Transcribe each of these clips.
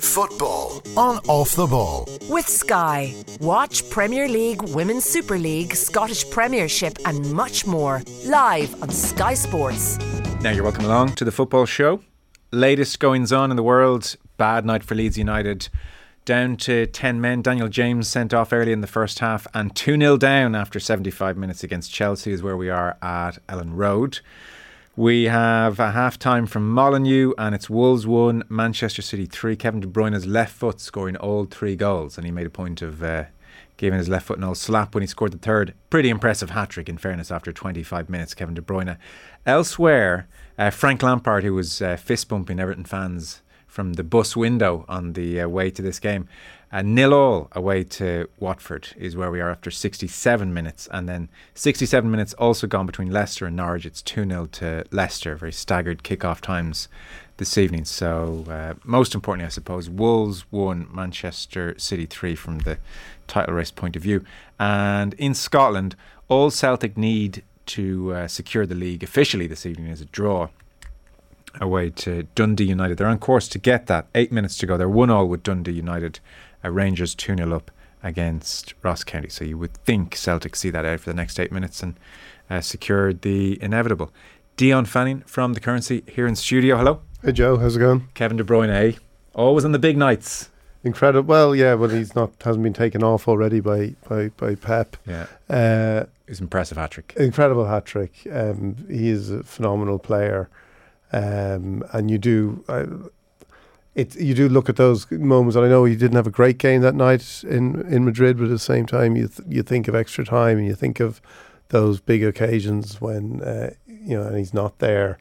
Football on Off the Ball. With Sky. Watch Premier League, Women's Super League, Scottish Premiership, and much more live on Sky Sports. Now you're welcome along to the football show. Latest goings on in the world. Bad night for Leeds United. Down to 10 men. Daniel James sent off early in the first half and 2 0 down after 75 minutes against Chelsea, is where we are at Elland Road. We have a half time from Molineux, and it's Wolves 1, Manchester City 3. Kevin De Bruyne's left foot scoring all three goals, and he made a point of uh, giving his left foot an old slap when he scored the third. Pretty impressive hat trick, in fairness, after 25 minutes, Kevin De Bruyne. Elsewhere, uh, Frank Lampard, who was uh, fist bumping Everton fans from the bus window on the uh, way to this game, uh, nil all away to Watford is where we are after 67 minutes. And then 67 minutes also gone between Leicester and Norwich. It's 2 0 to Leicester. Very staggered kick-off times this evening. So, uh, most importantly, I suppose, Wolves won, Manchester City 3 from the title race point of view. And in Scotland, all Celtic need to uh, secure the league officially this evening is a draw away to Dundee United. They're on course to get that. Eight minutes to go. They're one all with Dundee United. Rangers 2 0 up against Ross County. So you would think Celtic see that out for the next eight minutes and uh, secured the inevitable. Dion Fanning from the Currency here in studio. Hello. Hey Joe, how's it going? Kevin De Bruyne, eh? Always on the big nights. Incredible. Well, yeah, but he's not hasn't been taken off already by by, by Pep. Yeah. Uh, it's impressive hat trick. Incredible hat trick. Um, he is a phenomenal player, um, and you do. Uh, it you do look at those moments, and I know he didn't have a great game that night in, in Madrid, but at the same time, you th- you think of extra time, and you think of those big occasions when uh, you know, and he's not there.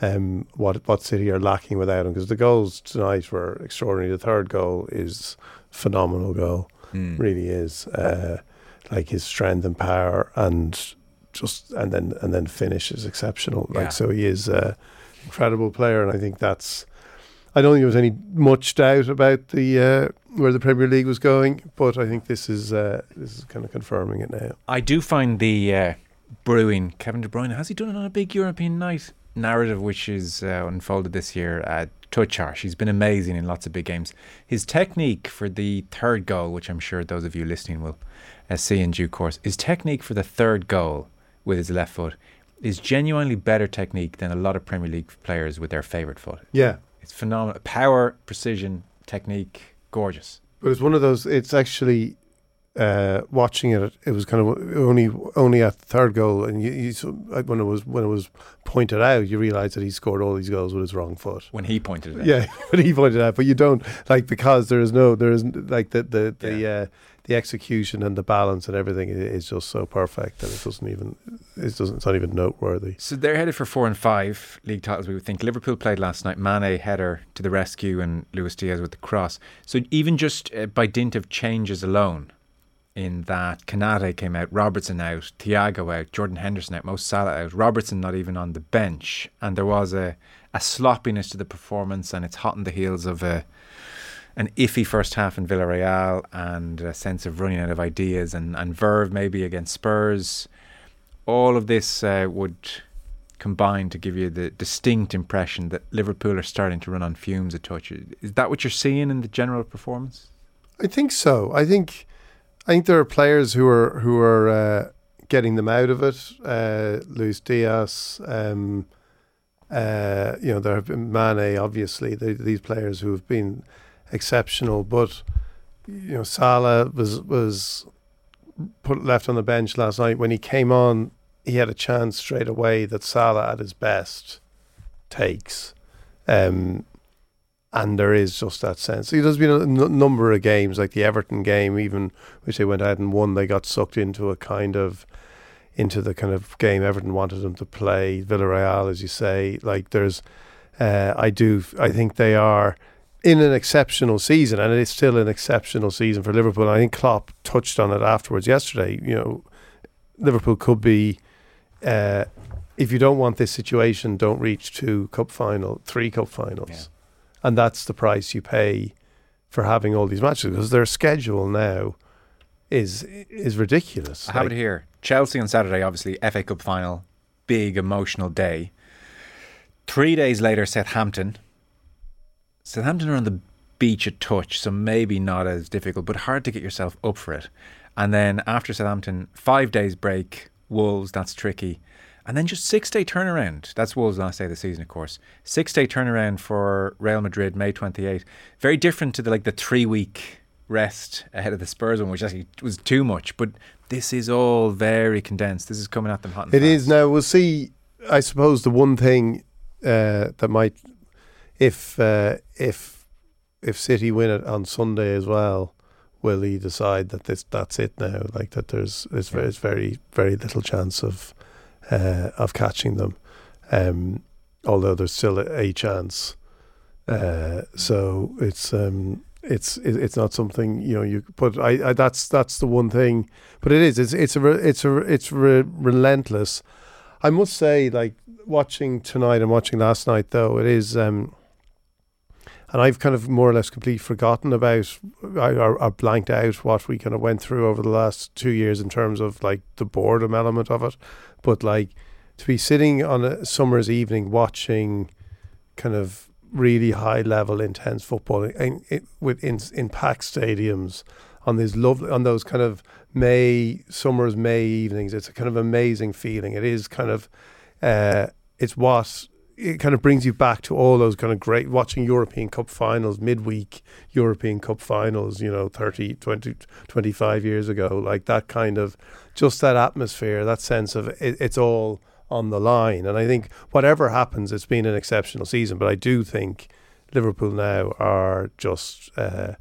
Um, what what City are lacking without him because the goals tonight were extraordinary. The third goal is phenomenal goal, Mm. really is. Uh, like his strength and power, and just and then and then finish is exceptional. Like Yeah. so, he is an incredible player, and I think that's. I don't think there was any much doubt about the uh, where the Premier League was going, but I think this is uh, this is kind of confirming it now. I do find the uh, brewing Kevin De Bruyne has he done it on a big European night narrative which is uh, unfolded this year at touch harsh. He's been amazing in lots of big games. His technique for the third goal, which I'm sure those of you listening will uh, see in due course, his technique for the third goal with his left foot is genuinely better technique than a lot of Premier League players with their favourite foot. Yeah, It's phenomenal. Power, precision, technique, gorgeous. But it's one of those. It's actually uh, watching it. It was kind of only only at the third goal, and you, you when it was when it was pointed out, you realise that he scored all these goals with his wrong foot. When he pointed it out. Yeah, when he pointed it out, but you don't like because there is no there isn't like the the the uh, the execution and the balance and everything is just so perfect that it doesn't even it doesn't it's not even noteworthy. So they're headed for four and five league titles. We would think Liverpool played last night. Mane header to the rescue, and Luis Diaz with the cross. So even just uh, by dint of changes alone, in that Konate came out, Robertson out, Thiago out, Jordan Henderson out, Mo Salah out, Robertson not even on the bench, and there was a a sloppiness to the performance, and it's hot on the heels of a an iffy first half in Villarreal and a sense of running out of ideas and, and verve maybe against Spurs. All of this uh, would combine to give you the distinct impression that Liverpool are starting to run on fumes a touch. Is that what you're seeing in the general performance? I think so. I think I think there are players who are who are uh, getting them out of it. Uh, Luis Diaz, um, uh, you know, there have been Mane, obviously. These players who have been exceptional, but you know, Salah was was put left on the bench last night. When he came on, he had a chance straight away that Salah at his best takes. Um, and there is just that sense. There's been a n- number of games, like the Everton game, even which they went out and won. They got sucked into a kind of into the kind of game Everton wanted them to play. Villarreal, as you say, like there's, uh, I do, I think they are in an exceptional season, and it's still an exceptional season for Liverpool. I think Klopp touched on it afterwards yesterday. You know, Liverpool could be. Uh, if you don't want this situation, don't reach two cup final, three cup finals Yeah. and that's the price you pay for having all these matches because their schedule now is is ridiculous. I have Like, it here. Chelsea on Saturday, obviously, FA Cup final, big emotional day. Three days later, Southampton. Southampton are on the beach a touch, so maybe not as difficult, but hard to get yourself up for it. And then after Southampton, five days break, Wolves, that's tricky. And then just six day turnaround. That's Wolves' last day of the season, of course. Six day turnaround for Real Madrid, May 28. Very different to the like the three week rest ahead of the Spurs one, which actually was too much. But this is all very condensed. This is coming at them hot. And It fast. is now. We'll see. I suppose the one thing uh, that might, if uh, if if City win it on Sunday as well, will he decide that this that's it now? Like that, there's there's, Yeah. there's very very little chance of uh, of catching them. Um, although there's still a, a chance. Uh, so it's um, it's it's not something you know you but I, I that's that's the one thing but it is it's it's a it's a it's re- relentless I must say like watching tonight and watching last night though it is um and I've kind of more or less completely forgotten about or, or blanked out what we kind of went through over the last two years in terms of like the boredom element of it. But like to be sitting on a summer's evening watching kind of really high level intense football in, in, with in, in packed stadiums on these lovely on those kind of May summers May evenings it's a kind of amazing feeling. It is kind of uh, it's what it kind of brings you back to all those kind of great watching European Cup finals midweek European Cup finals you know 30 20 25 years ago like that kind of just that atmosphere that sense of it, it's all on the line. And I think whatever happens, it's been an exceptional season. But I do think Liverpool now are just uh,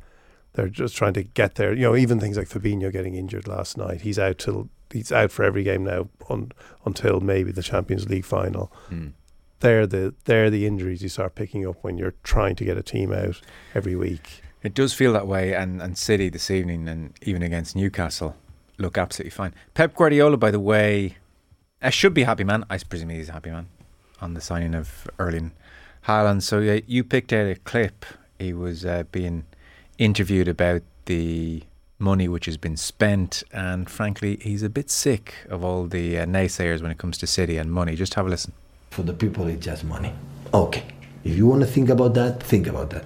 they're just trying to get there. You know, even things like Fabinho getting injured last night. He's out till he's out for every game now un, until maybe the Champions League final. Mm. They're the they're the injuries you start picking up when you're trying to get a team out every week. It does feel that way, and, and City this evening, and even against Newcastle, look absolutely fine. Pep Guardiola, by the way, I should be happy man. I presume he's a happy man on the signing of Erling Haaland. So yeah, you picked out a clip. He was uh, being interviewed about the money which has been spent, and frankly, he's a bit sick of all the uh, naysayers when it comes to City and money. Just have a listen. For the people, it's just money. Okay, if you want to think about that, think about that.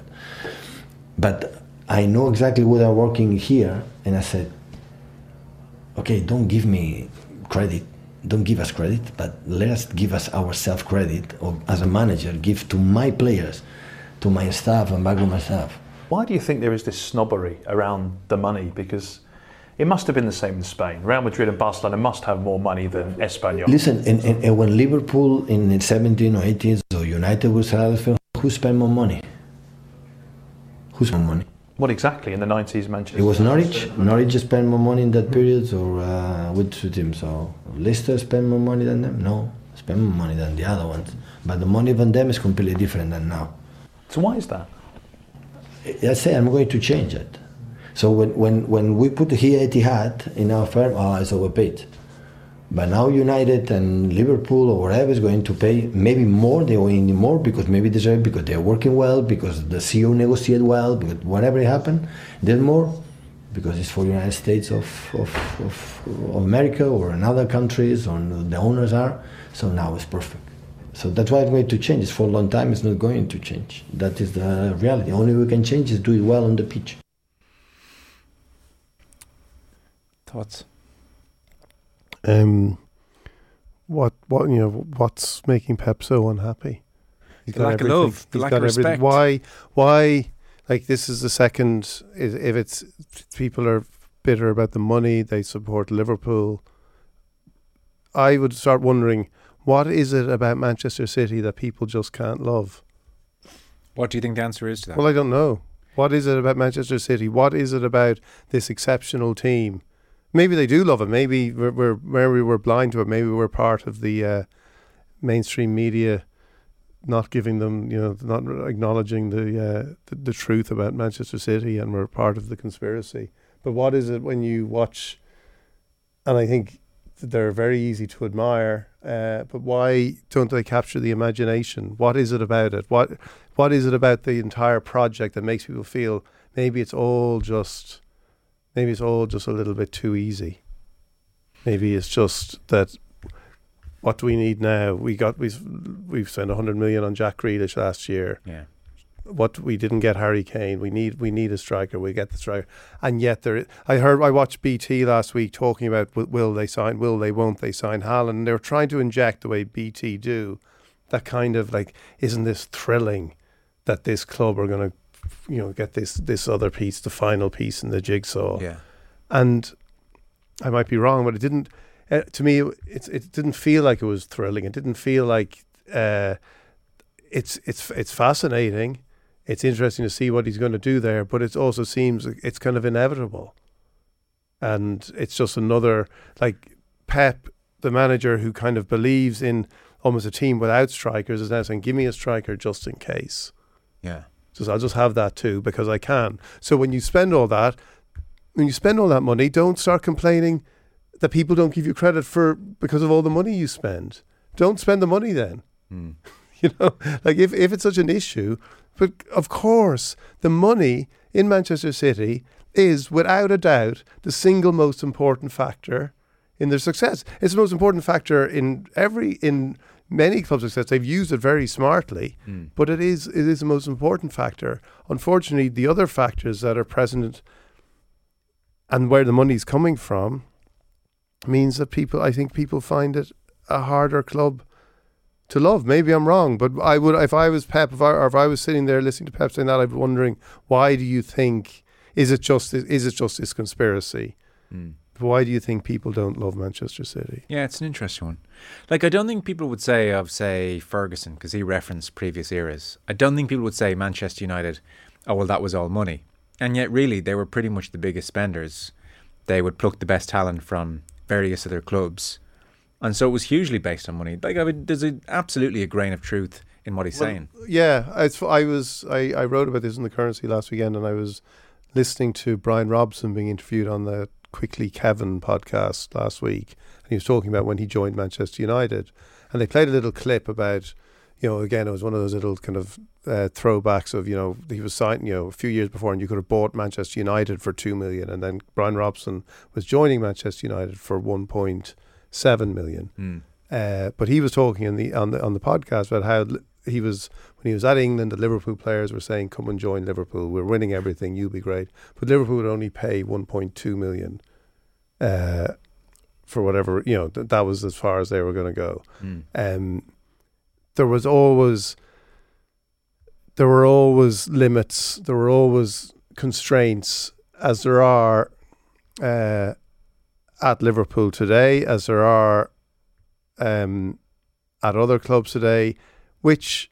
But I know exactly what I'm working here, and I said, okay, don't give me credit, don't give us credit, but let us give us ourselves credit, or as a manager, give to my players, to my staff, and back to my staff. Why do you think there is this snobbery around the money? Because it must have been the same in Spain. Real Madrid and Barcelona must have more money than Espanyol. Listen, and, and, and when Liverpool in the 17 or 18s or United was Ferguson, who spent more money? Who spent more money? What exactly in the 90s, Manchester? It was Norwich. Norwich spent more money in that period, or uh, which two teams? So Leicester spent more money than them? No, spent more money than the other ones. But the money from them is completely different than now. So why is that? I say I'm going to change it. So when, when, when we put here Etihad in our firm, oh, it's overpaid. But now United and Liverpool or whatever is going to pay maybe more, they're going more because maybe they deserve because they're working well, because the CEO negotiated well, because whatever happened, then more because it's for the United States of, of, of, of America or in other countries or the owners are. So now it's perfect. So that's why it's going to change. It's for a long time. It's not going to change. That is the reality. Only we can change is do it well on the pitch. Thoughts? Um, what what you know what's making Pep so unhappy? He's The lack of love, the lack of everything. respect. Why why like this is the second if if it's people are bitter about the money they support Liverpool. I would start wondering what is it about Manchester City that people just can't love? What do you think the answer is to that? Well, I don't know. What is it about Manchester City? What is it about this exceptional team? Maybe they do love it. Maybe we're, we're maybe we're blind to it. Maybe we're part of the uh, mainstream media not giving them, you know, not acknowledging the, uh, the the truth about Manchester City, and we're part of the conspiracy. But what is it when you watch? And I think they're very easy to admire. Uh, but why don't they capture the imagination? What is it about it? What what is it about the entire project that makes people feel maybe it's all just maybe it's all just a little bit too easy. Maybe it's just that what do we need now? We got we've we've spent hundred million on Jack Grealish last year. yeah. what we didn't get Harry Kane. We need we need a striker. We get the striker, and yet there. I heard I watched BT last week talking about will, they sign, will they, won't they sign Haaland. And they were trying to inject the way BT do that kind of like, isn't this thrilling that this club are going to, you know, get this this other piece, the final piece in the jigsaw. Yeah. And I might be wrong, but it didn't. Uh, to me, it it didn't feel like it was thrilling. It didn't feel like. Uh, it's it's it's fascinating. It's interesting to see what he's going to do there, but it also seems it's kind of inevitable. And it's just another like Pep, the manager who kind of believes in almost a team without strikers, is now saying, "Give me a striker just in case." Yeah. Just I'll just have that too because I can. So when you spend all that, when you spend all that money, don't start complaining that people don't give you credit for because of all the money you spend. Don't spend the money then. Mm. you know, like if, if it's such an issue, but of course, the money in Manchester City is without a doubt the single most important factor in their success. It's the most important factor in every in many clubs' success. They've used it very smartly, Mm. but it is it is the most important factor. Unfortunately, the other factors that are present and where the money's coming from means that people I think people find it a harder club to love. Maybe I'm wrong, but I would if I was Pep, if I, or if I was sitting there listening to Pep saying that, I'd be wondering why do you think is it just is it just this conspiracy? Mm. Why do you think people don't love Manchester City? Yeah, it's an interesting one. Like, I don't think people would say of, say, Ferguson, because he referenced previous eras. I don't think people would say Manchester United, oh, well, that was all money. And yet, really, they were pretty much the biggest spenders. They would pluck the best talent from various other clubs. And so it was hugely based on money. Like, I mean, there's a, absolutely a grain of truth in what he's Well, saying. Yeah, I was I, I wrote about this in the currency last weekend, and I was listening to Brian Robson being interviewed on the Quickly Kevin podcast last week, and he was talking about when he joined Manchester United, and they played a little clip about, you know, again it was one of those little kind of uh, throwbacks of you know he was signed you know a few years before, and you could have bought Manchester United for two million, and then Brian Robson was joining Manchester United for one point seven million. Mm. Uh, but he was talking in the on the on the podcast about how he was when he was at England. The Liverpool players were saying, "Come and join Liverpool. We're winning everything. You'll be great." But Liverpool would only pay 1.2 million uh, for whatever you know. Th- that was as far as they were going to go. Mm. Um, there was always there were always limits. There were always constraints, as there are uh, at Liverpool today, as there are um, at other clubs today, which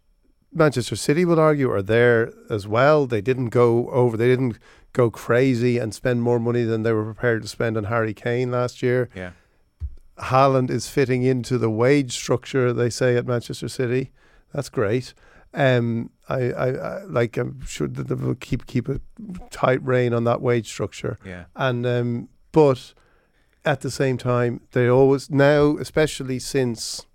Manchester City would argue are there as well. They didn't go over. They didn't go crazy and spend more money than they were prepared to spend on Harry Kane last year. Yeah. Haaland is fitting into the wage structure they say at Manchester City. That's great. Um, I, I, I like. I'm sure that they will keep keep a tight rein on that wage structure. Yeah. And um, but at the same time, they always now, especially since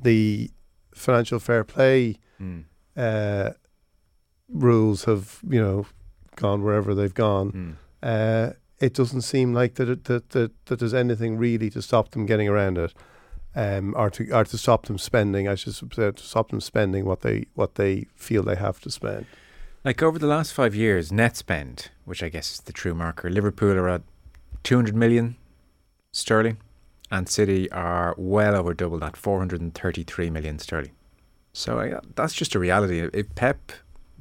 the financial fair play Mm. uh, rules have you know gone wherever they've gone Mm. uh, it doesn't seem like that, it, that that that there's anything really to stop them getting around it, um, or to or to stop them spending. I should say to stop them spending what they what they feel they have to spend. Like over the last five years, net spend, which I guess is the true marker, Liverpool are at 200 million sterling, and City are well over double that, 433 million sterling. So uh, I, that's just a reality. If Pep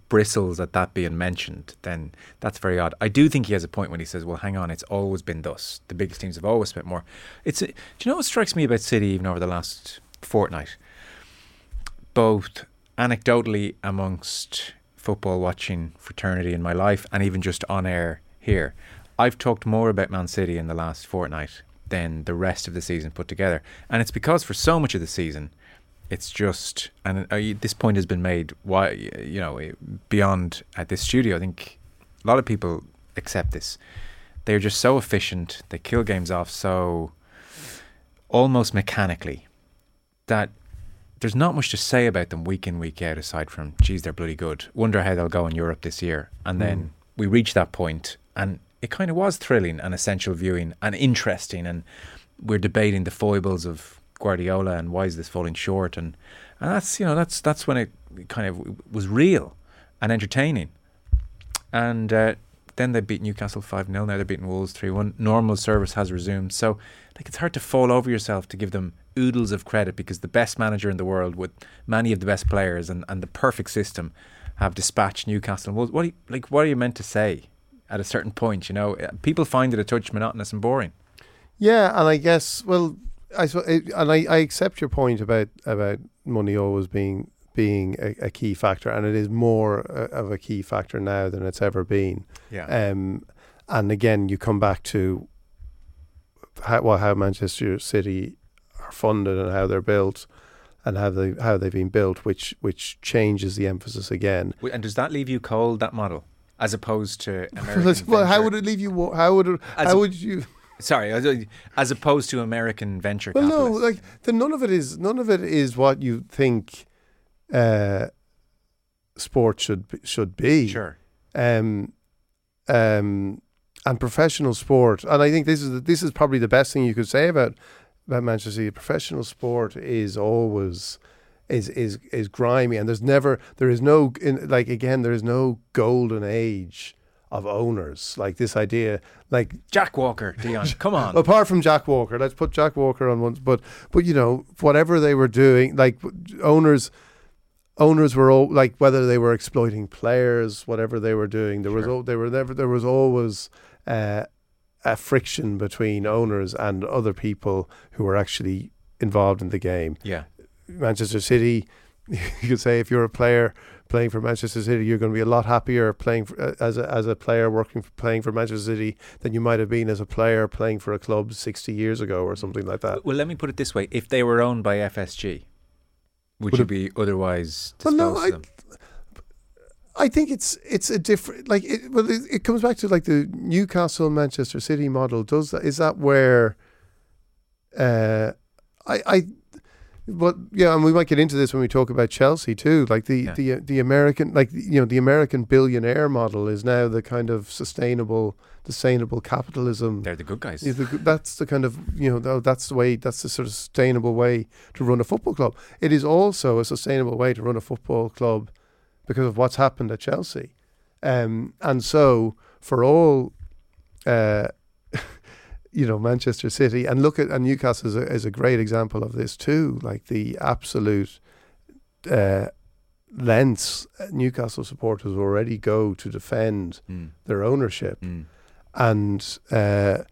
bristles at that being mentioned, then that's very odd. I do think he has a point when he says, "Well, hang on, it's always been thus. The biggest teams have always spent more." It's. A, do you know what strikes me about City even over the last fortnight? Both anecdotally amongst football watching fraternity in my life, and even just on air here, I've talked more about Man City in the last fortnight than the rest of the season put together, and it's because for so much of the season it's just and uh, this point has been made why you know beyond at this studio. I think a lot of people accept this. They're just so efficient. They kill games off so almost mechanically that there's not much to say about them week in week out aside from geez they're bloody good. Wonder how they'll go in europe this year. And then Mm. we reach that point and it kind of was thrilling and essential viewing and interesting and we're debating the foibles of Guardiola and why is this falling short and and that's you know that's that's when it kind of was real and entertaining. And uh, then they beat Newcastle five 0 Now they're beating Wolves three one. Normal service has resumed. So like it's hard to fall over yourself to give them oodles of credit because the best manager in the world with many of the best players and, and the perfect system have dispatched Newcastle. What are you, like what are you meant to say at a certain point? You know, people find it a touch monotonous and boring. Yeah, and I guess well, I and I, I accept your point about about money always being being a, a key factor, and it is more uh, of a key factor now than it's ever been. Yeah. Um, and again, you come back to how well how Manchester City are funded and how they're built and how they how they've been built, which which changes the emphasis again. And does that leave you cold that model, as opposed to American? well, how would it leave you? How would it, how would you? Sorry, as opposed to American venture. Well, no, like the, none of it is none of it is what you think uh, sport should be, should be. Sure. Um, um, and professional sport, and I think this is this is probably the best thing you could say about about Manchester City. Professional sport is always is is is grimy, and there's never there is no in, like again there is no golden age of owners. Like this idea, like Jack Walker, Dion, come on. Apart from Jack Walker, let's put Jack Walker on once, But but you know whatever they were doing, like owners. Owners were all like whether they were exploiting players, whatever they were doing. There sure. was they were never there was always uh, a friction between owners and other people who were actually involved in the game. Yeah, Manchester City. You could say if you're a player playing for Manchester City, you're going to be a lot happier playing for, uh, as a, as a player working for, playing for Manchester City than you might have been as a player playing for a club 60 years ago or something like that. Well, let me put it this way: if they were owned by FSG, would, would you be otherwise well, no, I, I think it's it's a different like it, well it, it comes back to like the Newcastle Manchester City model does that is that where uh I I but yeah, and we might get into this when we talk about Chelsea too. Like the yeah. the the American, like you know, the American billionaire model is now the kind of sustainable, sustainable capitalism. They're the good guys. The, that's the kind of you know that's the way. That's the sort of sustainable way to run a football club. It is also a sustainable way to run a football club because of what's happened at Chelsea, um, and so for all. Uh, you know Manchester City and look at and Newcastle is a, is a great example of this too. Like the absolute uh, lengths Newcastle supporters already go to defend mm. their ownership, mm. and uh,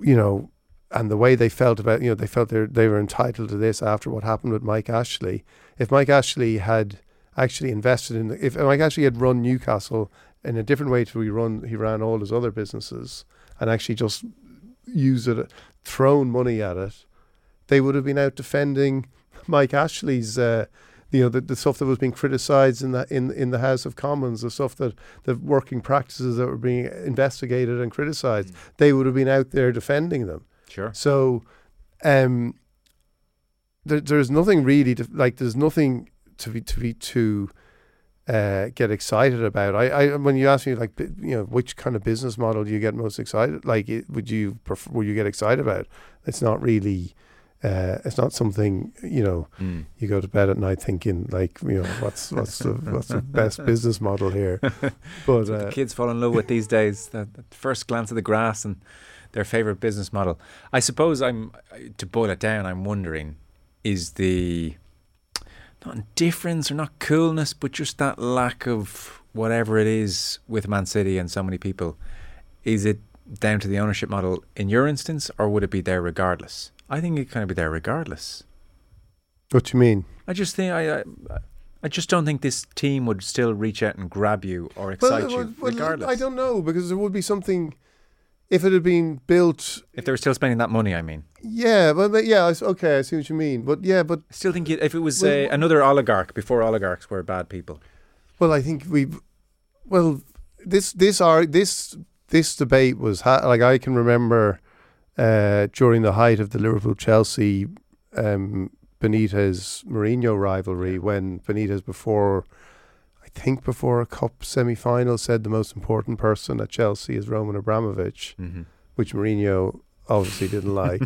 you know, and the way they felt about you know they felt they they were entitled to this after what happened with Mike Ashley. If Mike Ashley had actually invested in the, if Mike Ashley had run Newcastle in a different way to he run he ran all his other businesses and actually just use it, thrown money at it, they would have been out defending Mike Ashley's. Uh, you know the, the stuff that was being criticised in the in in the House of Commons, the stuff that the working practices that were being investigated and criticised, mm. they would have been out there defending them. Sure. So, um, there, there's nothing really to like. There's nothing to be to be to uh, get excited about. I, I when you ask me like you know which kind of business model do you get most excited? Like would you prefer, would you get excited about? It's not really. Uh, it's not something you know. Mm. You go to bed at night thinking like you know what's what's the what's the best business model here. But uh, kids fall in love with these days. The, the first glance at the grass and their favorite business model. I suppose I'm to boil it down. I'm wondering is the not indifference or not coolness, but just that lack of whatever it is with Man City and so many people. Is it down to the ownership model in your instance, or would it be there regardless? I think it kind of be there regardless. What do you mean? I just think I, I, I just don't think this team would still reach out and grab you or excite well, you, well, regardless. I don't know because there would be something if it had been built, if they were still spending that money, I mean. Yeah, but yeah, okay, I see what you mean. But yeah, but I still think if it was well, uh, another oligarch before oligarchs were bad people. Well, I think we, well, this this are this this debate was ha- like I can remember uh, during the height of the Liverpool Chelsea um, Benitez Mourinho rivalry when Benitez before think before a cup semi final said the most important person at Chelsea is Roman Abramovich, mm-hmm. which Mourinho obviously didn't like.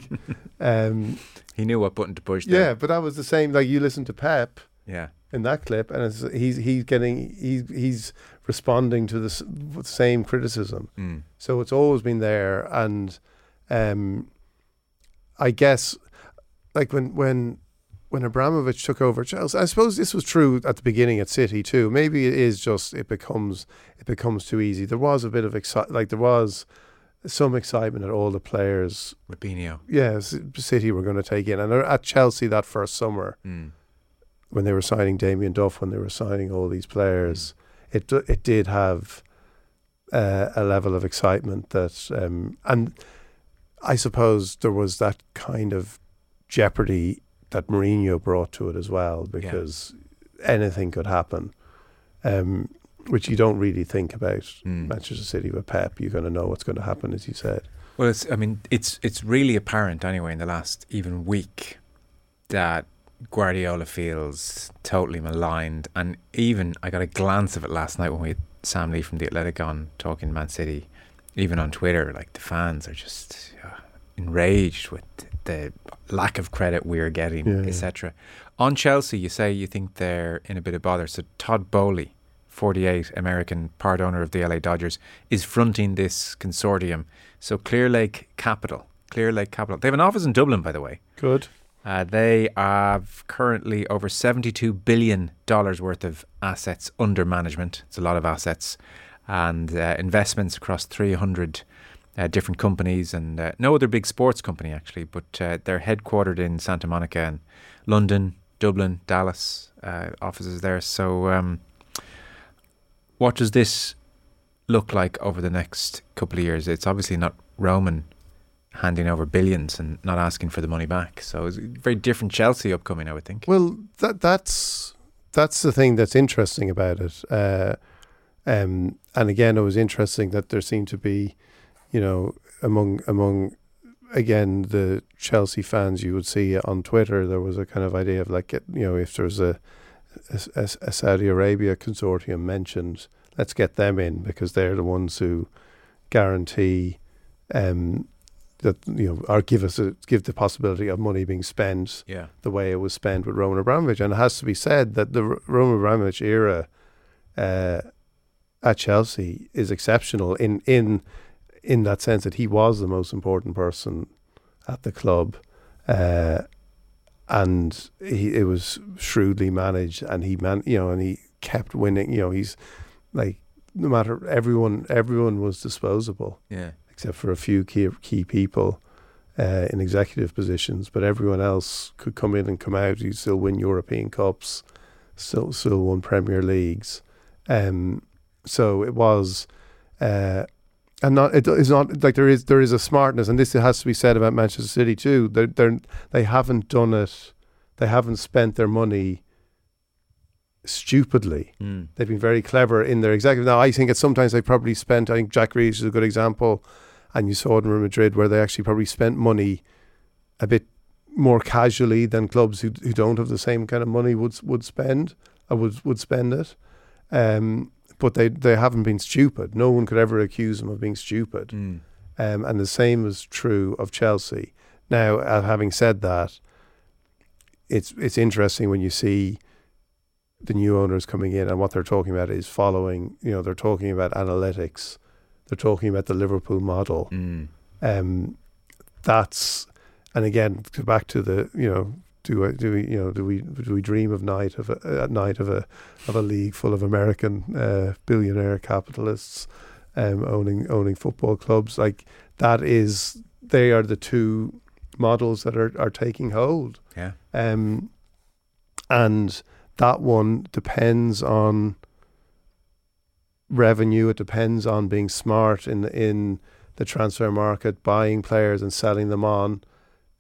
um, He knew what button to push. There. yeah, but that was the same. Like you listen to Pep yeah. in that clip, and it's, he's he's getting he's he's responding to the same criticism. Mm. So it's always been there, and um, I guess like when when when Abramovich took over Chelsea, I suppose this was true at the beginning at City too. Maybe it is just it becomes it becomes too easy. There was a bit of excitement, like there was some excitement at all the players. Robinho. Yes, City were going to take in, and at Chelsea that first summer Mm. when they were signing Damien Duff, when they were signing all these players, it it did have uh, a level of excitement that, um, and I suppose there was that kind of jeopardy that Mourinho brought to it as well, because anything could happen, um, which you don't really think about. Mm. Manchester City with Pep, you're going to know what's going to happen, as you said. Well, it's, I mean, it's it's really apparent anyway in the last even week that Guardiola feels totally maligned, and even I got a glance of it last night when we had Sam Lee from the Athletic on talking Man City. Even on Twitter, like the fans are just enraged with the lack of credit we're getting, Yeah, yeah. etc. On Chelsea, you say you think they're in a bit of bother. So Todd Boehly, 48, American part owner of the LA Dodgers, is fronting this consortium. So Clearlake Capital, Clearlake Capital. They have an office in Dublin, by the way. Good. Uh, they have currently over $72 billion worth of assets under management. It's a lot of assets and uh, investments across 300 uh, different companies and uh, no other big sports company, actually, but uh, they're headquartered in Santa Monica and London, Dublin, Dallas, uh, offices there. So, um, what does this look like over the next couple of years? It's obviously not Roman handing over billions and not asking for the money back. So it's very different Chelsea upcoming, I would think. Well, that that's that's the thing that's interesting about it. Uh, um, and again, it was interesting that there seemed to be, you know, among among again the Chelsea fans you would see on Twitter, there was a kind of idea of like, you know, if there's a a, a- Saudi Arabia consortium mentioned, let's get them in because they're the ones who guarantee um, that you know or give us a give the possibility of money being spent Yeah. the way it was spent with Roman Abramovich. And it has to be said that the R- Roman Abramovich era uh, at Chelsea is exceptional in in in that sense that he was the most important person at the club. Uh, and he, it was shrewdly managed, and he man, you know, and he kept winning. You know, he's like no matter everyone, everyone was disposable Yeah. except for a few key key people uh, in executive positions. But everyone else could come in and come out. he still win European cups, still still won Premier Leagues. Um, so it was, uh, and not it is not like there is there is a smartness, and this has to be said about Manchester City too. They they they haven't done it. They haven't spent their money stupidly Mm. they've been very clever in their executive. Now, I think it's sometimes they probably spent. I think Jack Grealish is a good example, and you saw it in Real Madrid where they actually probably spent money a bit more casually than clubs who who don't have the same kind of money would would spend or would would spend it. Um, but they they haven't been stupid. No one could ever accuse them of being stupid. Mm. Um, and the same is true of Chelsea. Now, uh, having said that, it's it's interesting when you see the new owners coming in and what they're talking about is following. You know, they're talking about analytics. They're talking about the Liverpool model. Mm. Um, that's and again back to the you know do I, do we you know do we do we dream of night of a, at night of a of a league full of American uh, billionaire capitalists um, owning owning football clubs like that is they are the two models that are, are taking hold Yeah. um, and that one depends on revenue. It depends on being smart in in the transfer market, buying players and selling them on.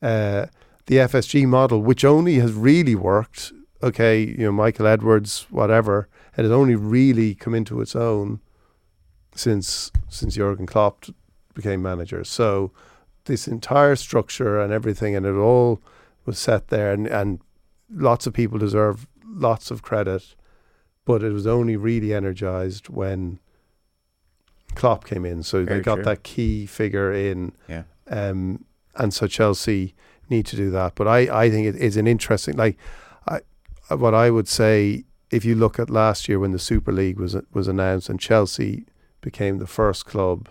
Uh, the FSG model, which only has really worked, okay, you know, Michael Edwards, whatever, it has only really come into its own since since Jurgen Klopp became manager. So this entire structure and everything, and it all was set there, and, and lots of people deserve lots of credit, but it was only really energized when Klopp came in. So Very they got true. that key figure in. Yeah. Um, and so Chelsea need to do that. But I, I think it is an interesting like I what I would say if you look at last year when the Super League was was announced and Chelsea became the first club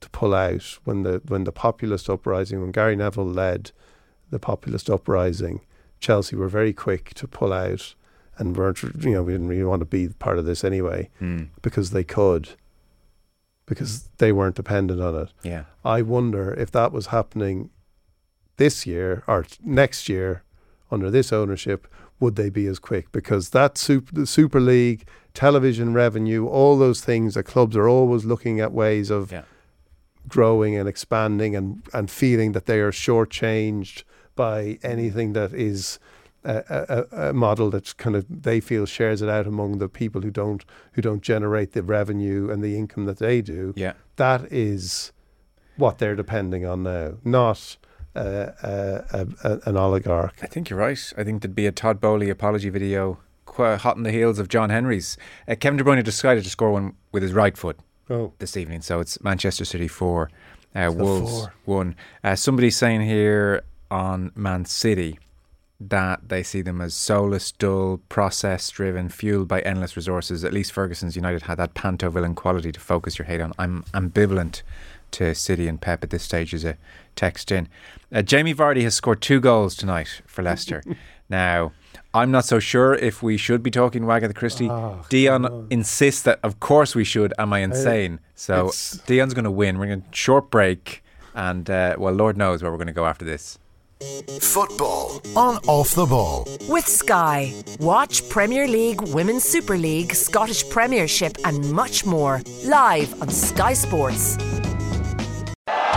to pull out when the when the populist uprising when Gary Neville led the populist uprising, Chelsea were very quick to pull out and weren't you know we didn't really want to be part of this anyway Mm. because they could because they weren't dependent on it. Yeah. I wonder if that was happening this year or next year under this ownership, would they be as quick? Because that super, the Super League, television revenue, all those things that clubs are always looking at ways of Yeah. growing and expanding and, and feeling that they are shortchanged by anything that is a, a, a model that's kind of they feel shares it out among the people who don't who don't generate the revenue and the income that they do Yeah. that is what they're depending on now, not uh, uh, a, an oligarch. I think you're right. I think there'd be a Todd Boehly apology video hot on the heels of John Henry's. Uh, Kevin De Bruyne decided to score one with his right foot Oh, this evening. So it's Manchester City 4, uh, Wolves four. 1. Uh, somebody's saying here on Man City that they see them as soulless, dull, process driven, fueled by endless resources. At least Ferguson's United had that panto villain quality to focus your hate on. I'm ambivalent to City and Pep at this stage as a text in. Uh, Jamie Vardy has scored two goals tonight for Leicester. now, I'm not so sure if we should be talking Wagatha Christie. Oh, Dion come insists that, of course, we should. Am I insane? so Dion's going to win. We're going to short break, and uh, well, Lord knows where we're going to go after this. Football on Off the Ball. With Sky. Watch Premier League, Women's Super League, Scottish Premiership, and much more live on Sky Sports.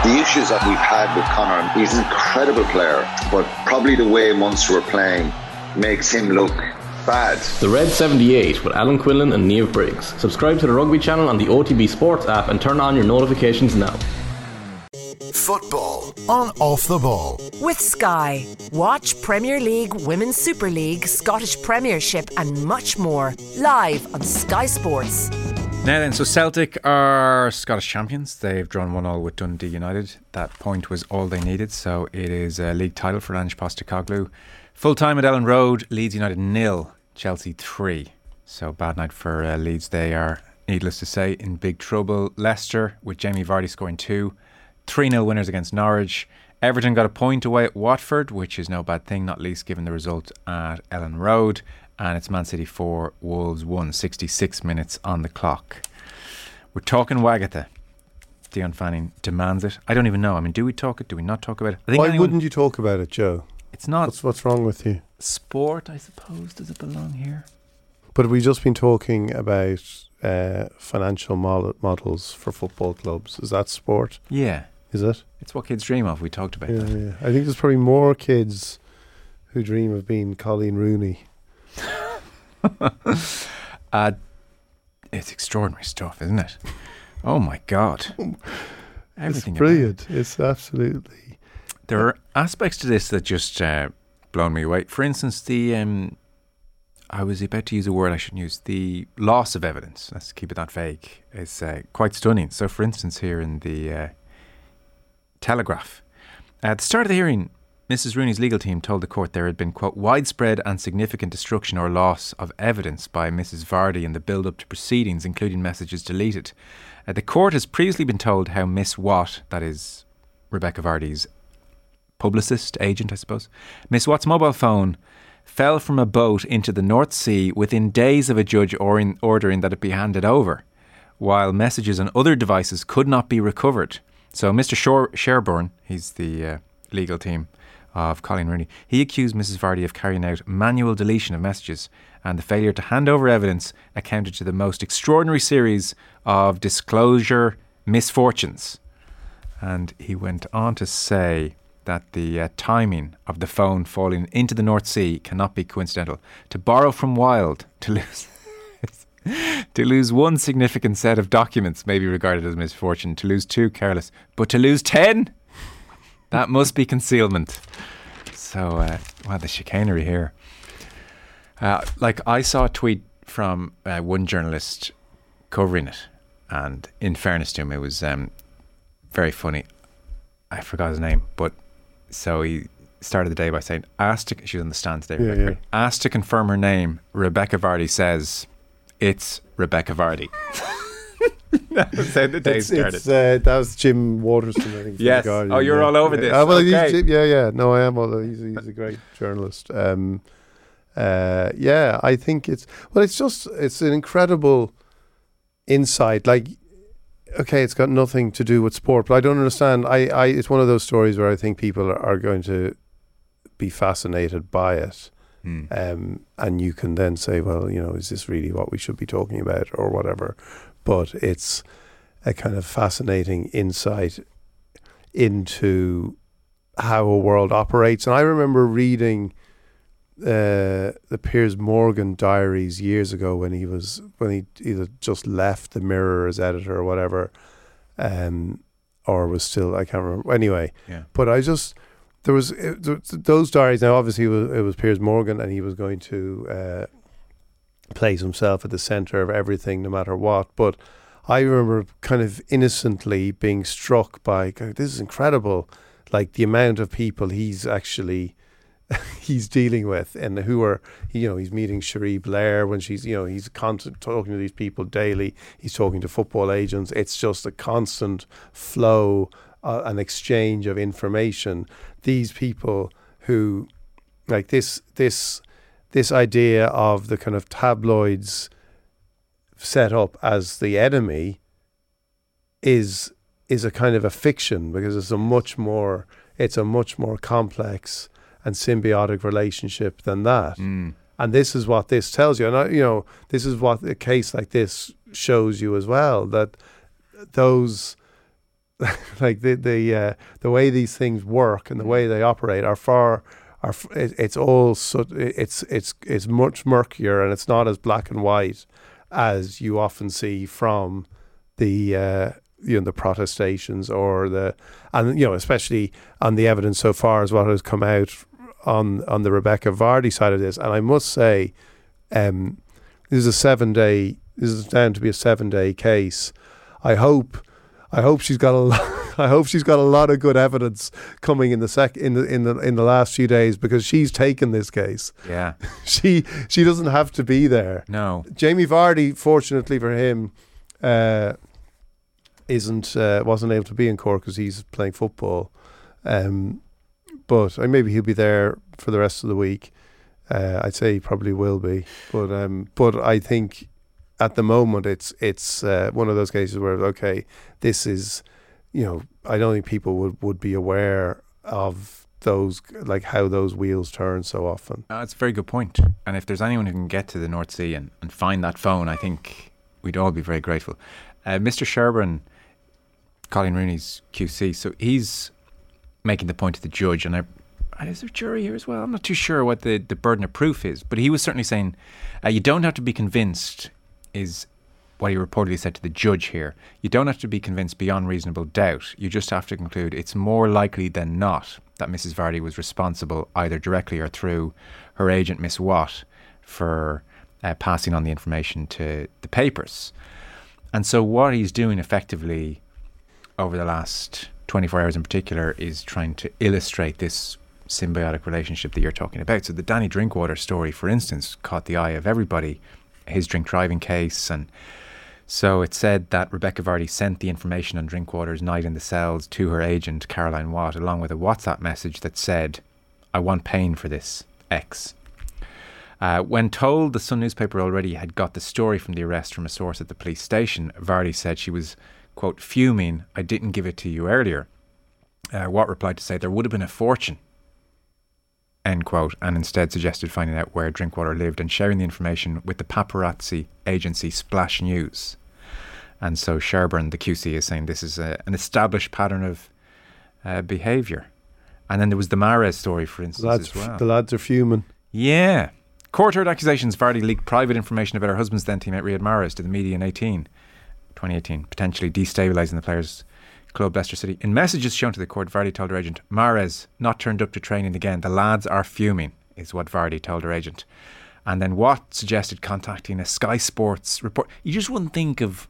The issues that we've had with Connor, he's an incredible player, but probably the way Munster were playing makes him look bad. The Red 78 with Alan Quinlan and Niamh Briggs. Subscribe to the rugby channel on the OTB Sports app and turn on your notifications now. Football on Off the Ball. With Sky. Watch Premier League, Women's Super League, Scottish Premiership, and much more live on Sky Sports. Now then, so Celtic are Scottish champions. They've drawn one all with Dundee United. That point was all they needed, so it is a league title for Ange Postecoglou. Full time at Elland Road, Leeds United nil, Chelsea three. So bad night for uh, Leeds. They are, needless to say, in big trouble. Leicester with Jamie Vardy scoring two, three 0 winners against Norwich. Everton got a point away at Watford, which is no bad thing, not least given the result at Elland Road. And it's Man City 4, Wolves 1, 66 minutes on the clock. We're talking Wagatha. Dion Fanning demands it. I don't even know. I mean, do we talk it? Do we not talk about it? I think why anyone- wouldn't you talk about it, Joe? It's not What's what's wrong with you? sport, I suppose. Does it belong here? But we've just been talking about uh, financial mod- models for football clubs. Is that sport? Yeah. Is it? It's what kids dream of. We talked about Yeah, that. yeah. I think there's probably more kids who dream of being Coleen Rooney. Uh, it's extraordinary stuff, isn't it? Oh my God. Everything it's it. brilliant. It's absolutely. There are aspects to this that just uh, blown me away. For instance, the um, I was about to use a word I shouldn't use. The loss of evidence. Let's keep it that vague. Is uh, quite stunning. So, for instance, here in the uh, Telegraph, at the start of the hearing, Mrs. Rooney's legal team told the court there had been quote widespread and significant destruction or loss of evidence by Mrs. Vardy in the build-up to proceedings, including messages deleted. Uh, the court has previously been told how Miss Watt, that is Rebecca Vardy's publicist, agent, I suppose. Miss Watt's mobile phone fell from a boat into the North Sea within days of a judge or ordering that it be handed over, while messages on other devices could not be recovered. So, Mr. Shor- Sherborne, he's the uh, legal team of Coleen Rooney, he accused Mrs. Vardy of carrying out manual deletion of messages, and the failure to hand over evidence accounted to the most extraordinary series of disclosure misfortunes. And he went on to say that the uh, timing of the phone falling into the North Sea cannot be coincidental. To borrow from Wilde, to lose. to lose one significant set of documents may be regarded as misfortune. To lose two, careless. But to lose ten, that must be concealment. So, uh, wow, the chicanery here. Uh, like, I saw a tweet from uh, one journalist covering it, and in fairness to him, it was um, very funny. I forgot his name, but so he started the day by saying, asked to, she was on the stand today, Yeah, Rebecca, yeah. asked to confirm her name, Rebecca Vardy says, it's Rebecca Vardy. that was how the day It's, started. it's, uh, that was Jim Waterson, I think. Yes. Guardian, Oh, you're yeah. all over this. Uh, well, Okay. Jim- yeah, yeah. No, I am. All, he's, he's a great journalist. Um, uh, yeah, I think it's well. It's just it's an incredible insight. Like, okay, it's got nothing to do with sport, but I don't understand. I, I it's one of those stories where I think people are, are going to be fascinated by it. Hmm. Um, and you can then say, well, you know, is this really what we should be talking about or whatever? But it's a kind of fascinating insight into how a world operates. And I remember reading uh, the Piers Morgan diaries years ago when he was when he either just left the Mirror as editor or whatever, um, or was still I can't remember. Anyway, Yeah. but I just there was it, th- th- those diaries. Now, obviously, it was, it was Piers Morgan, and he was going to uh, place himself at the center of everything, no matter what. But I remember kind of innocently being struck by this is incredible, like the amount of people he's actually he's dealing with, and who are you know he's meeting Cherie Blair when she's you know he's constant talking to these people daily. He's talking to football agents. It's just a constant flow, uh, an exchange of information. These people who like this this this idea of the kind of tabloids set up as the enemy is is a kind of a fiction because it's a much more it's a much more complex and symbiotic relationship than that. Mm. And this is what this tells you. And I, you know, this is what a case like this shows you as well that those like the the uh, the way these things work and the way they operate are far are it, it's all so it's it's it's much murkier and it's not as black and white as you often see from the uh, you know the protestations or the and you know especially on the evidence so far as what has come out on on the Rebekah Vardy side of this. And I must say um, this is a seven day this is down to be a seven day case. I hope I hope she's got a lot, I hope she's got a lot of good evidence coming in the sec in the in the in the last few days because she's taken this case. Yeah. She she doesn't have to be there. No. Jamie Vardy, fortunately for him, uh, isn't uh, wasn't able to be in court because he's playing football. Um, but uh, maybe he'll be there for the rest of the week. Uh, I'd say he probably will be. But um, but I think at the moment it's it's uh, one of those cases where okay, this is you know I don't think people would, would be aware of those like how those wheels turn so often. Uh, That's a very good point. And if there's anyone who can get to the North Sea and, and find that phone, I think we'd all be very grateful. Uh, Mr. Sherborne, Coleen Rooney's QC, so he's making the point to the judge, and I, is there a jury here as well? I'm not too sure what the, the burden of proof is, but he was certainly saying uh, you don't have to be convinced, is what he reportedly said to the judge here. You don't have to be convinced beyond reasonable doubt. You just have to conclude it's more likely than not that Mrs. Vardy was responsible, either directly or through her agent, Miss Watt, for uh, passing on the information to the papers. And so, what he's doing effectively over the last 24 hours in particular is trying to illustrate this symbiotic relationship that you're talking about. So, the Danny Drinkwater story, for instance, caught the eye of everybody, his drink driving case. And so it said that Rebekah Vardy sent the information on Drinkwater's night in the cells to her agent, Caroline Watt, along with a WhatsApp message that said, I want paying for this, X. Uh, when told the Sun newspaper already had got the story from the arrest from a source at the police station, Vardy said she was, quote, fuming, I didn't give it to you earlier. Uh, Watt replied to say there would have been a fortune, end quote, and instead suggested finding out where Drinkwater lived and sharing the information with the paparazzi agency Splash News. And so Sherborne, the QC, is saying this is a, an established pattern of uh, behaviour. And then there was the Mahrez story, for instance, Lads, as well. the lads are fuming. Yeah. Court heard accusations Vardy leaked private information about her husband's then teammate Riyad Mahrez to the media in 18, 2018, potentially destabilising the players' club Leicester City. In messages shown to the court, Vardy told her agent, Mahrez not turned up to training again. The lads are fuming, is what Vardy told her agent. And then Watt suggested contacting a Sky Sports report. You just wouldn't think of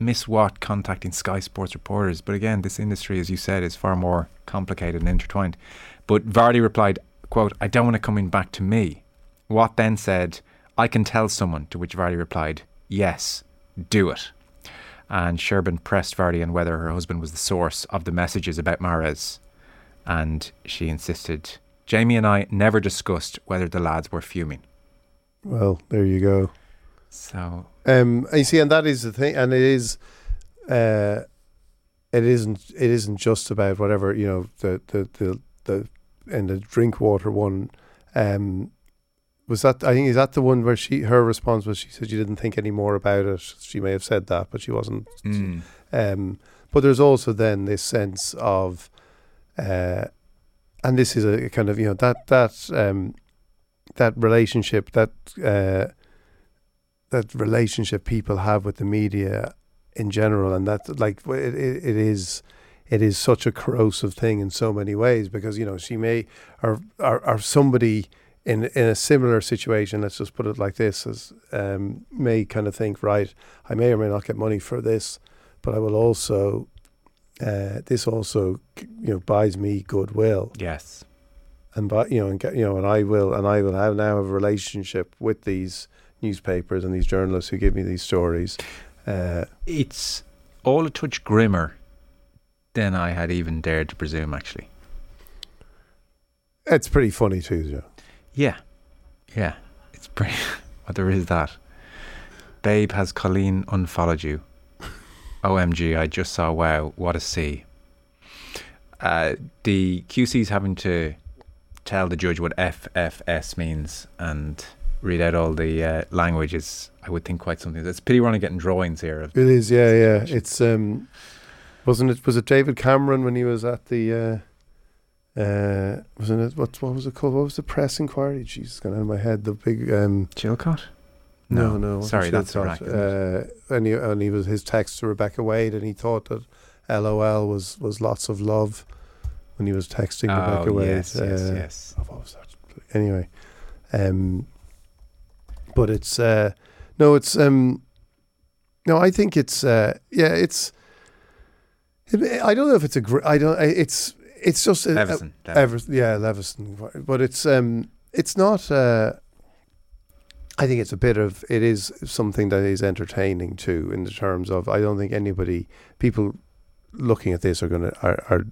Miss Watt contacting Sky Sports reporters. But again, this industry, as you said, is far more complicated and intertwined. But Vardy replied, quote, I don't want it coming back to me. Watt then said, I can tell someone, to which Vardy replied, Yes, do it. And Sherborne pressed Vardy on whether her husband was the source of the messages about Mahrez. And she insisted, Jamie and I never discussed whether the lads were fuming. Well, there you go. So Um, and you see, and that is the thing, and it is, uh, it isn't, it isn't just about whatever you know the the the the and the Drinkwater one. Um, was that I think is that the one where she her response was she said she didn't think any more about it. She may have said that, but she wasn't. mm, Um, but there's also then this sense of, uh, and this is a kind of you know that that um, that relationship that uh, that relationship people have with the media in general, and that like it, it, it is it is such a corrosive thing in so many ways because you know she may or or, or somebody in in a similar situation, let's just put it like this, as um, may kind of think, right, I may or may not get money for this, but I will also uh, this also you know buys me goodwill yes. and but you know and get, you know and I will and I will have now have a relationship with these newspapers and these journalists who give me these stories. Uh, It's all a touch grimmer than I had even dared to presume, actually. it's pretty funny too, Joe. Yeah. Yeah. It's pretty. Well, there is that. Babe, has Coleen unfollowed you? OMG, I just saw, wow, what a C. Uh, the QC's having to tell the judge what FFS means and read out all the uh, languages. I would think quite something. It's pity we're only getting drawings here. Of, It is, yeah, yeah. It's um, wasn't it? Was it David Cameron when he was at the? Uh, uh, wasn't it? What what was it called? What was the press inquiry? Jeez, it's gone out of my head. The big um, Chilcot? no, no. wasn't Sorry, that's Chilcot. Iraq. Uh, and he and he was his text to Rebekah Wade, and he thought that LOL was was lots of love when he was texting Rebekah oh, Wade. yes, yes, Uh, yes. oh, what was that? Anyway, um, but it's uh, no, it's um, no. I think it's uh, yeah, it's. I don't know if it's a. gr- I don't. It's it's just a, Everson. a, Ever, yeah, Leveson, but it's um, it's not. Uh, I think it's a bit of it is something that is entertaining too, in the terms of I don't think anybody people looking at this are gonna are, are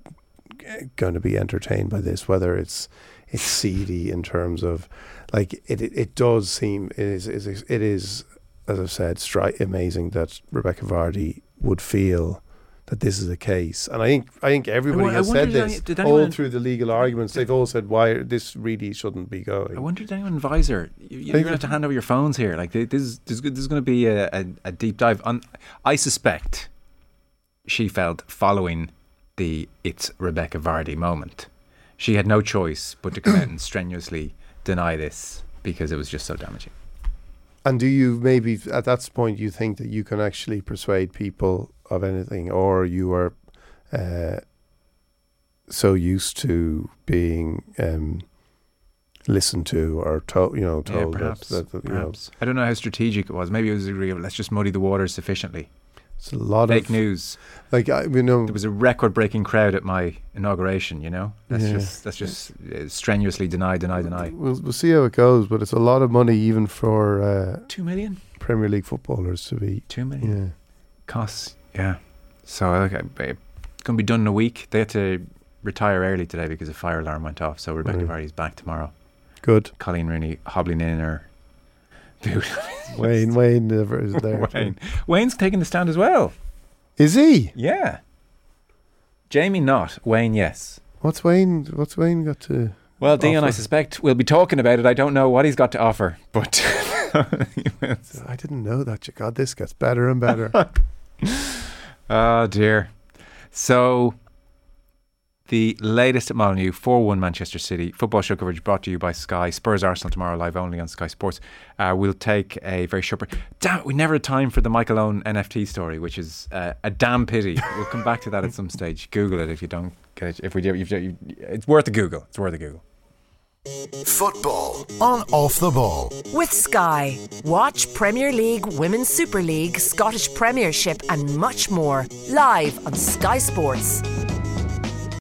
going to be entertained by this, whether it's it's seedy in terms of like it it, it does seem it is, is it is as I've said stri- amazing that Rebekah Vardy would feel that this is a case, and I think I think everybody I has said this any- did all through the legal arguments. They've all said why this really shouldn't be going. I wonder, did anyone advise her? You, you're going to have to hand over your phones here. Like this, is this, is this is going to be a, a, a deep dive. On, I suspect she felt following the "it's Rebekah Vardy" moment, she had no choice but to come out and strenuously deny this because it was just so damaging. And do you maybe at that point you think that you can actually persuade people of anything, or you are uh, so used to being um, listened to or told, you know, Yeah, told that- perhaps. that, that, you know, perhaps. I don't know how strategic it was. Maybe it was a real. Let's just muddy the waters sufficiently. it's a lot Fake of fake news. Like I, you know, There was a record-breaking crowd at my inauguration. You know, let's Yeah. just let's just uh, strenuously deny, deny, deny. we'll we'll see how it goes, but it's a lot of money even for uh, Two million. Premier League footballers to be. Two million. Yeah, costs. Yeah. So okay, it's going to be done in a week. They had to retire early today because a fire alarm went off. So Rebekah Right. Vardy's back tomorrow. good. Coleen Rooney hobbling in her boot. Wayne, Wayne never is there. Wayne. Wayne's taking the stand as well. Is he? Yeah. Jamie not. Wayne yes. What's Wayne? What's Wayne got to? Well, Dion, I suspect we'll be talking about it. I don't know what he's got to offer, but I didn't know that. God, this gets better and better. Oh dear. So the latest at Molineux, 4-1 Manchester City. Football show coverage brought to you by Sky. Spurs Arsenal tomorrow, live only on Sky Sports. Uh, we'll take a very short break. Damn, we never had time for the Michael Owen NFT story, which is uh, a damn pity. We'll come back to that at some stage. Google it if you don't get it. If we do, if you, it's worth a Google. It's worth a Google. Football on Off the Ball. With Sky. Watch Premier League, Women's Super League, Scottish Premiership, and much more live on Sky Sports.